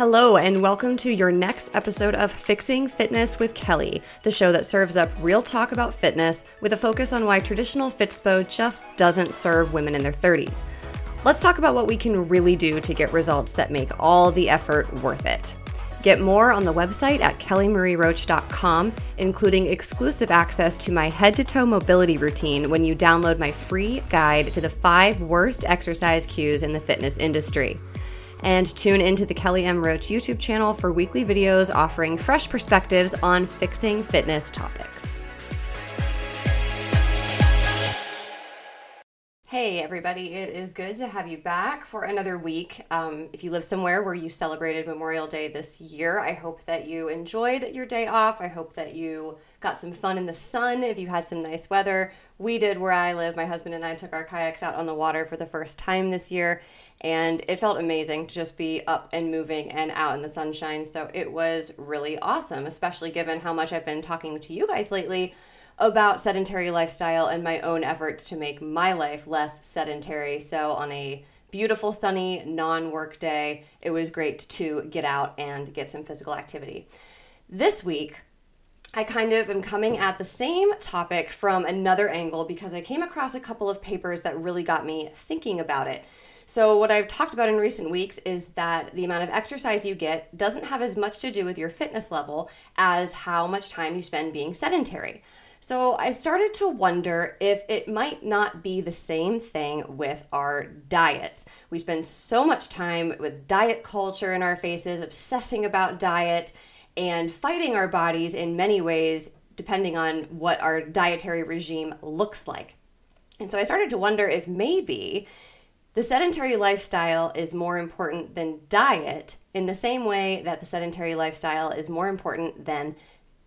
Hello, and welcome to your next episode of Fixing Fitness with Kelly, the show that serves up real talk about fitness with a focus on why traditional Fitspo just doesn't serve women in their 30s. Let's talk about what we can really do to get results that make all the effort worth it. Get more on the website at kellymarieroach.com, including exclusive access to my head to toe mobility routine when you download my free guide to the five worst exercise cues in the fitness industry and tune into the Kelly M. Roach YouTube channel for weekly videos offering fresh perspectives on fixing fitness topics. Hey, everybody, it is good to have you back for another week. Um, if you live somewhere where you celebrated Memorial Day this year, I hope that you enjoyed your day off. I hope that you got some fun in the sun if you had some nice weather. We did where I live. My husband and I took our kayaks out on the water for the first time this year, and it felt amazing to just be up and moving and out in the sunshine. So it was really awesome, especially given how much I've been talking to you guys lately about sedentary lifestyle and my own efforts to make my life less sedentary. So on a beautiful sunny non-work day, it was great to get out and get some physical activity. This week, I kind of am coming at the same topic from another angle because I came across a couple of papers that really got me thinking about it. So, what I've talked about in recent weeks is that the amount of exercise you get doesn't have as much to do with your fitness level as how much time you spend being sedentary. So, I started to wonder if it might not be the same thing with our diets. We spend so much time with diet culture in our faces, obsessing about diet, and fighting our bodies in many ways, depending on what our dietary regime looks like. And so, I started to wonder if maybe the sedentary lifestyle is more important than diet in the same way that the sedentary lifestyle is more important than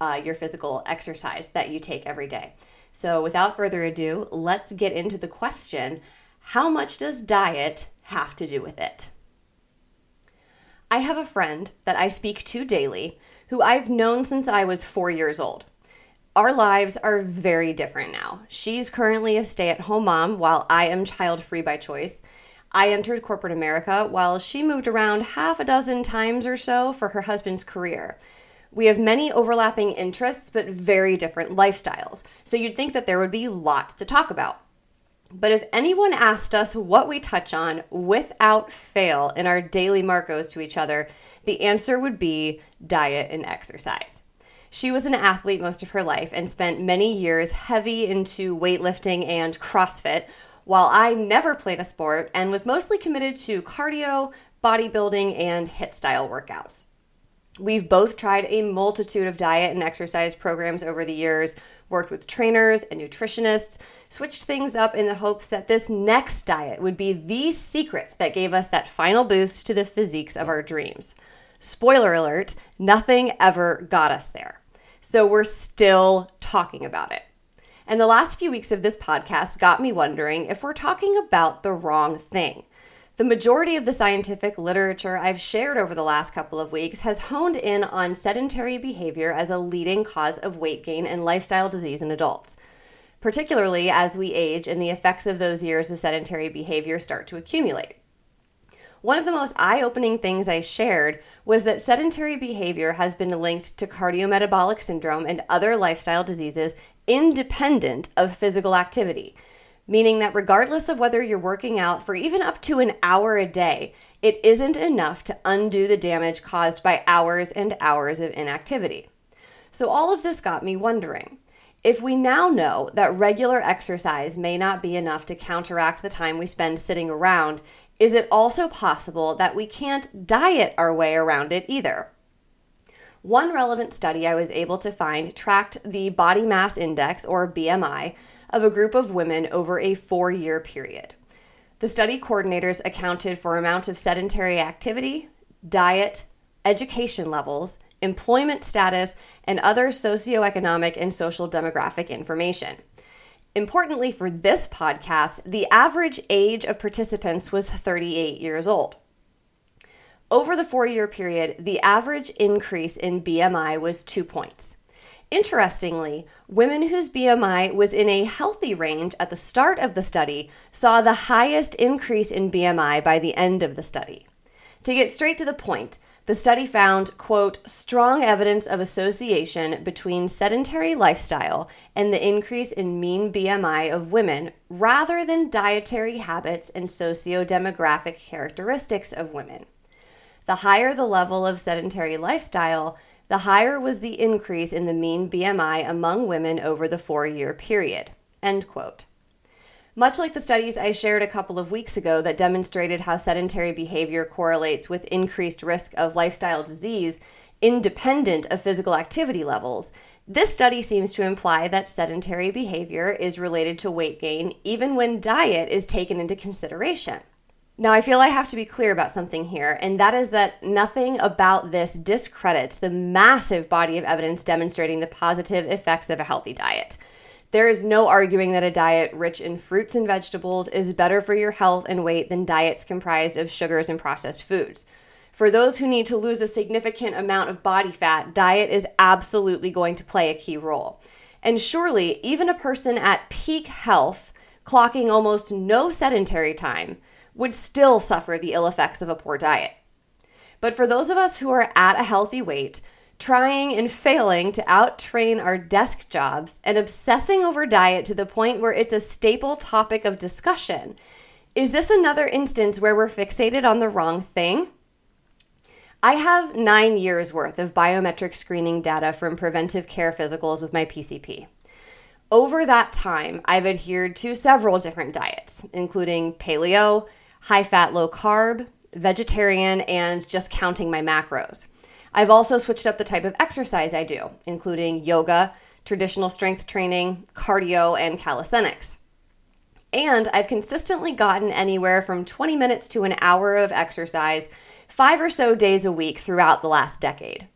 uh, your physical exercise that you take every day. So, without further ado, let's get into the question how much does diet have to do with it? I have a friend that I speak to daily who I've known since I was four years old. Our lives are very different now. She's currently a stay at home mom while I am child free by choice. I entered corporate America while she moved around half a dozen times or so for her husband's career. We have many overlapping interests, but very different lifestyles, so you'd think that there would be lots to talk about. But if anyone asked us what we touch on without fail in our daily Marcos to each other, the answer would be diet and exercise. She was an athlete most of her life and spent many years heavy into weightlifting and CrossFit, while I never played a sport and was mostly committed to cardio, bodybuilding, and HIIT style workouts. We've both tried a multitude of diet and exercise programs over the years, worked with trainers and nutritionists, switched things up in the hopes that this next diet would be the secret that gave us that final boost to the physiques of our dreams. Spoiler alert, nothing ever got us there. So we're still talking about it. And the last few weeks of this podcast got me wondering if we're talking about the wrong thing. The majority of the scientific literature I've shared over the last couple of weeks has honed in on sedentary behavior as a leading cause of weight gain and lifestyle disease in adults, particularly as we age and the effects of those years of sedentary behavior start to accumulate. One of the most eye opening things I shared was that sedentary behavior has been linked to cardiometabolic syndrome and other lifestyle diseases independent of physical activity, meaning that regardless of whether you're working out for even up to an hour a day, it isn't enough to undo the damage caused by hours and hours of inactivity. So, all of this got me wondering if we now know that regular exercise may not be enough to counteract the time we spend sitting around, is it also possible that we can't diet our way around it either? One relevant study I was able to find tracked the body mass index, or BMI, of a group of women over a four year period. The study coordinators accounted for amount of sedentary activity, diet, education levels, employment status, and other socioeconomic and social demographic information. Importantly, for this podcast, the average age of participants was 38 years old. Over the four year period, the average increase in BMI was two points. Interestingly, women whose BMI was in a healthy range at the start of the study saw the highest increase in BMI by the end of the study. To get straight to the point, The study found, quote, strong evidence of association between sedentary lifestyle and the increase in mean BMI of women rather than dietary habits and socio-demographic characteristics of women. The higher the level of sedentary lifestyle, the higher was the increase in the mean BMI among women over the four year period. End quote. Much like the studies I shared a couple of weeks ago that demonstrated how sedentary behavior correlates with increased risk of lifestyle disease independent of physical activity levels, this study seems to imply that sedentary behavior is related to weight gain even when diet is taken into consideration. Now, I feel I have to be clear about something here, and that is that nothing about this discredits the massive body of evidence demonstrating the positive effects of a healthy diet. There is no arguing that a diet rich in fruits and vegetables is better for your health and weight than diets comprised of sugars and processed foods. For those who need to lose a significant amount of body fat, diet is absolutely going to play a key role. And surely, even a person at peak health, clocking almost no sedentary time, would still suffer the ill effects of a poor diet. But for those of us who are at a healthy weight, trying and failing to outtrain our desk jobs, and obsessing over diet to the point where it's a staple topic of discussion. Is this another instance where we're fixated on the wrong thing? I have nine years worth of biometric screening data from preventive care physicals with my PCP. Over that time, I've adhered to several different diets, including paleo, high fat, low carb, vegetarian, and just counting my macros. I've also switched up the type of exercise I do, including yoga, traditional strength training, cardio, and calisthenics. And I've consistently gotten anywhere from 20 minutes to an hour of exercise five or so days a week throughout the last decade.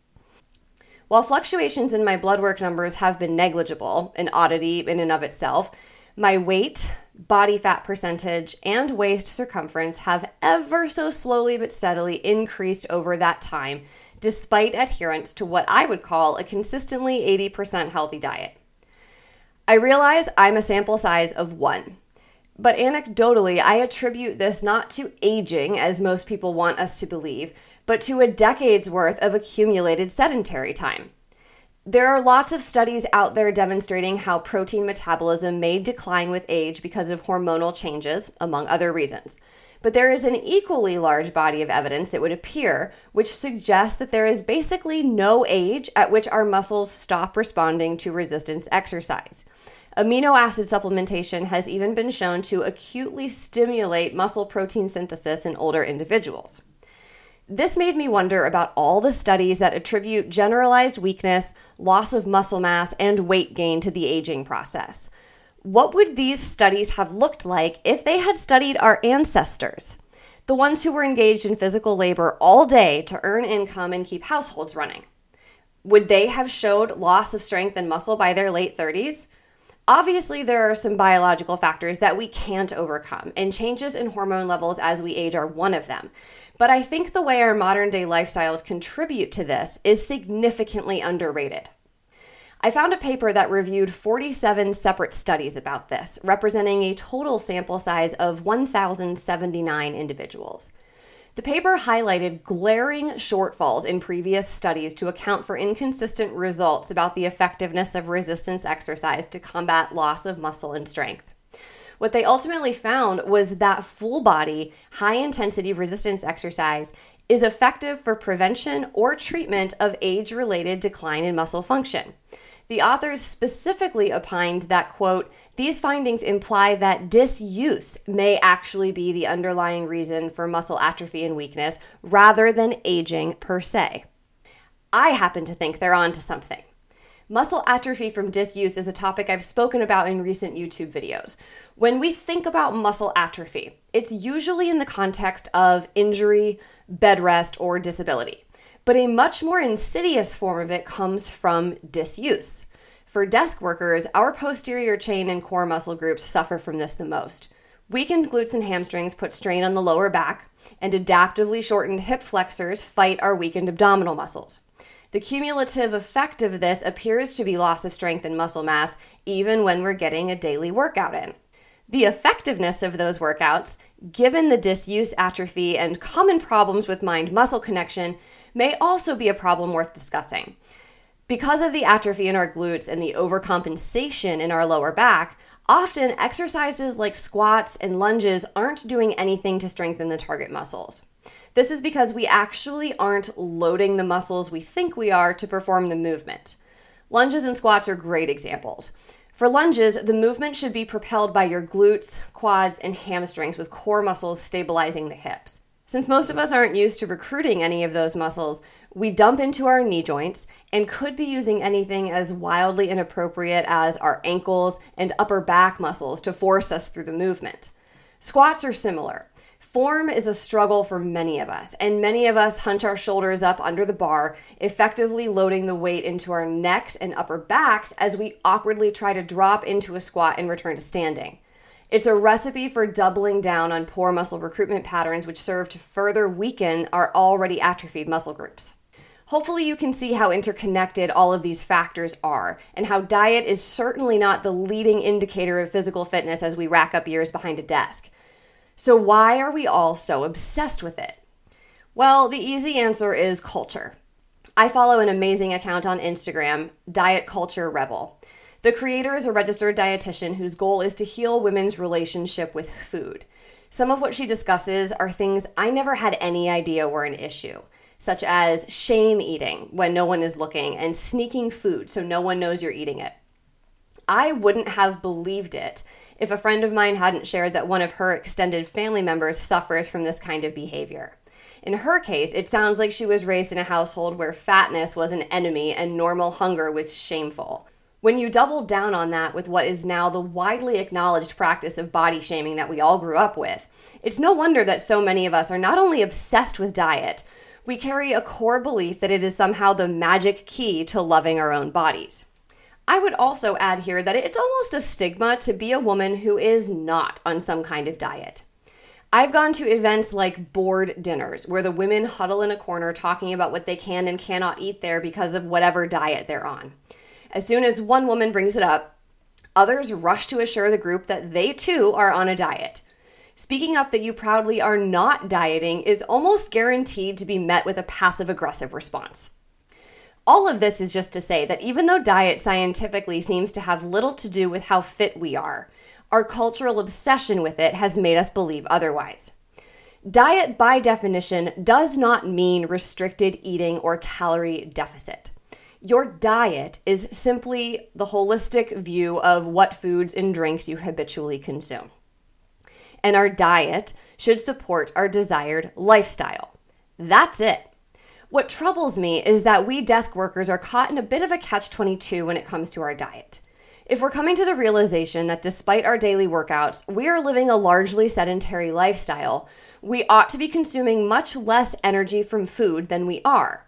While fluctuations in my blood work numbers have been negligible, an oddity in and of itself, my weight, body fat percentage, and waist circumference have ever so slowly but steadily increased over that time despite adherence to what I would call a consistently 80% healthy diet. I realize I'm a sample size of one, but anecdotally, I attribute this not to aging, as most people want us to believe, but to a decade's worth of accumulated sedentary time. There are lots of studies out there demonstrating how protein metabolism may decline with age because of hormonal changes, among other reasons. But there is an equally large body of evidence, it would appear, which suggests that there is basically no age at which our muscles stop responding to resistance exercise. Amino acid supplementation has even been shown to acutely stimulate muscle protein synthesis in older individuals. This made me wonder about all the studies that attribute generalized weakness, loss of muscle mass, and weight gain to the aging process what would these studies have looked like if they had studied our ancestors, the ones who were engaged in physical labor all day to earn income and keep households running? Would they have showed loss of strength and muscle by their late 30s? Obviously, there are some biological factors that we can't overcome, and changes in hormone levels as we age are one of them. But I think the way our modern day lifestyles contribute to this is significantly underrated. I found a paper that reviewed 47 separate studies about this, representing a total sample size of 1,079 individuals. The paper highlighted glaring shortfalls in previous studies to account for inconsistent results about the effectiveness of resistance exercise to combat loss of muscle and strength. What they ultimately found was that full body, high intensity resistance exercise is effective for prevention or treatment of age related decline in muscle function. The authors specifically opined that, quote, these findings imply that disuse may actually be the underlying reason for muscle atrophy and weakness rather than aging per se. I happen to think they're onto something. Muscle atrophy from disuse is a topic I've spoken about in recent YouTube videos. When we think about muscle atrophy, it's usually in the context of injury, bed rest, or disability. But a much more insidious form of it comes from disuse. For desk workers, our posterior chain and core muscle groups suffer from this the most. Weakened glutes and hamstrings put strain on the lower back, and adaptively shortened hip flexors fight our weakened abdominal muscles. The cumulative effect of this appears to be loss of strength and muscle mass, even when we're getting a daily workout in. The effectiveness of those workouts, given the disuse atrophy and common problems with mind muscle connection, may also be a problem worth discussing. Because of the atrophy in our glutes and the overcompensation in our lower back, often exercises like squats and lunges aren't doing anything to strengthen the target muscles. This is because we actually aren't loading the muscles we think we are to perform the movement. Lunges and squats are great examples. For lunges, the movement should be propelled by your glutes, quads, and hamstrings with core muscles stabilizing the hips. Since most of us aren't used to recruiting any of those muscles, we dump into our knee joints and could be using anything as wildly inappropriate as our ankles and upper back muscles to force us through the movement. Squats are similar. Form is a struggle for many of us, and many of us hunch our shoulders up under the bar, effectively loading the weight into our necks and upper backs as we awkwardly try to drop into a squat and return to standing. It's a recipe for doubling down on poor muscle recruitment patterns, which serve to further weaken our already atrophied muscle groups. Hopefully, you can see how interconnected all of these factors are, and how diet is certainly not the leading indicator of physical fitness as we rack up years behind a desk. So, why are we all so obsessed with it? Well, the easy answer is culture. I follow an amazing account on Instagram, Diet Culture Rebel. The creator is a registered dietitian whose goal is to heal women's relationship with food. Some of what she discusses are things I never had any idea were an issue, such as shame eating when no one is looking and sneaking food so no one knows you're eating it. I wouldn't have believed it if a friend of mine hadn't shared that one of her extended family members suffers from this kind of behavior. In her case, it sounds like she was raised in a household where fatness was an enemy and normal hunger was shameful. When you double down on that with what is now the widely acknowledged practice of body shaming that we all grew up with, it's no wonder that so many of us are not only obsessed with diet, we carry a core belief that it is somehow the magic key to loving our own bodies. I would also add here that it's almost a stigma to be a woman who is not on some kind of diet. I've gone to events like board dinners where the women huddle in a corner talking about what they can and cannot eat there because of whatever diet they're on. As soon as one woman brings it up, others rush to assure the group that they too are on a diet. Speaking up that you proudly are not dieting is almost guaranteed to be met with a passive aggressive response. All of this is just to say that even though diet scientifically seems to have little to do with how fit we are, our cultural obsession with it has made us believe otherwise. Diet, by definition, does not mean restricted eating or calorie deficit. Your diet is simply the holistic view of what foods and drinks you habitually consume. And our diet should support our desired lifestyle. That's it. What troubles me is that we desk workers are caught in a bit of a catch 22 when it comes to our diet. If we're coming to the realization that despite our daily workouts, we are living a largely sedentary lifestyle, we ought to be consuming much less energy from food than we are.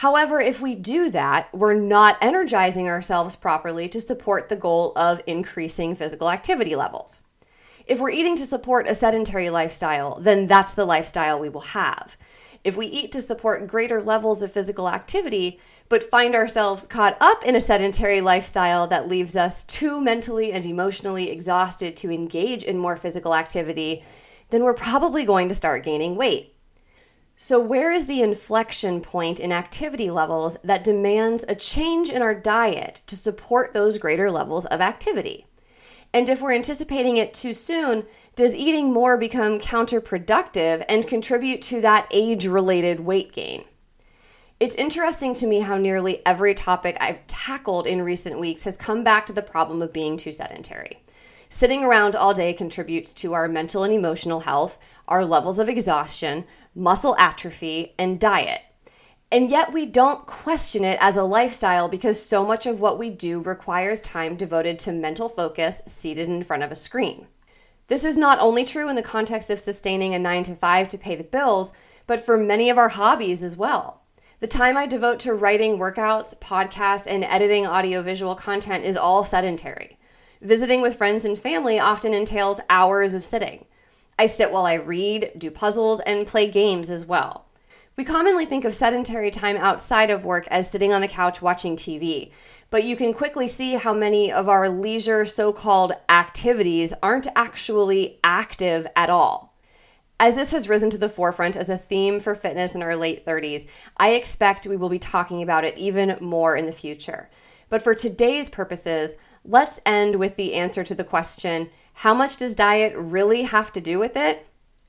However, if we do that, we're not energizing ourselves properly to support the goal of increasing physical activity levels. If we're eating to support a sedentary lifestyle, then that's the lifestyle we will have. If we eat to support greater levels of physical activity, but find ourselves caught up in a sedentary lifestyle that leaves us too mentally and emotionally exhausted to engage in more physical activity, then we're probably going to start gaining weight. So, where is the inflection point in activity levels that demands a change in our diet to support those greater levels of activity? And if we're anticipating it too soon, does eating more become counterproductive and contribute to that age related weight gain? It's interesting to me how nearly every topic I've tackled in recent weeks has come back to the problem of being too sedentary. Sitting around all day contributes to our mental and emotional health, our levels of exhaustion, muscle atrophy, and diet. And yet we don't question it as a lifestyle because so much of what we do requires time devoted to mental focus seated in front of a screen. This is not only true in the context of sustaining a 9 to 5 to pay the bills, but for many of our hobbies as well. The time I devote to writing workouts, podcasts, and editing audiovisual content is all sedentary. Visiting with friends and family often entails hours of sitting. I sit while I read, do puzzles, and play games as well. We commonly think of sedentary time outside of work as sitting on the couch watching TV, but you can quickly see how many of our leisure so called activities aren't actually active at all. As this has risen to the forefront as a theme for fitness in our late 30s, I expect we will be talking about it even more in the future. But for today's purposes, let's end with the answer to the question how much does diet really have to do with it?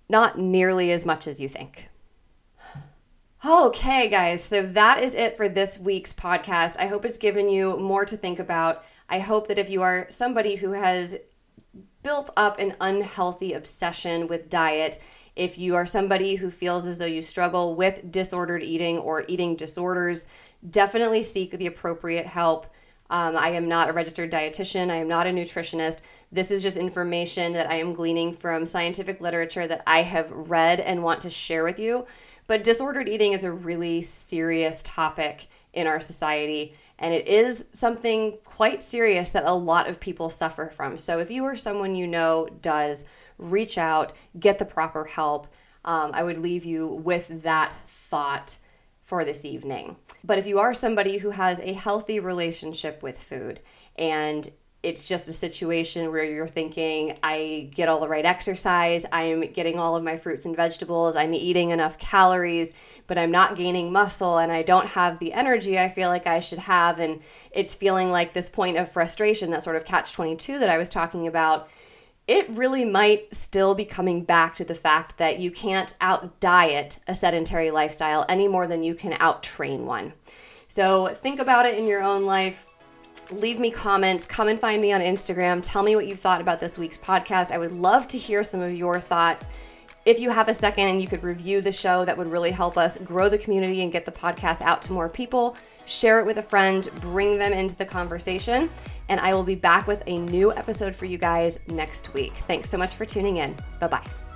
Not nearly as much as you think. Okay, guys, so that is it for this week's podcast. I hope it's given you more to think about. I hope that if you are somebody who has built up an unhealthy obsession with diet, if you are somebody who feels as though you struggle with disordered eating or eating disorders, definitely seek the appropriate help. Um, I am not a registered dietitian. I am not a nutritionist. This is just information that I am gleaning from scientific literature that I have read and want to share with you. But disordered eating is a really serious topic in our society, and it is something quite serious that a lot of people suffer from. So if you or someone you know does, reach out, get the proper help. Um, I would leave you with that thought for this evening. But if you are somebody who has a healthy relationship with food and it's just a situation where you're thinking, I get all the right exercise, I'm getting all of my fruits and vegetables, I'm eating enough calories, but I'm not gaining muscle and I don't have the energy I feel like I should have. And it's feeling like this point of frustration, that sort of catch 22 that I was talking about. It really might still be coming back to the fact that you can't out diet a sedentary lifestyle any more than you can out train one. So think about it in your own life leave me comments. Come and find me on Instagram. Tell me what you thought about this week's podcast. I would love to hear some of your thoughts. If you have a second and you could review the show, that would really help us grow the community and get the podcast out to more people. Share it with a friend, bring them into the conversation, and I will be back with a new episode for you guys next week. Thanks so much for tuning in. Bye bye.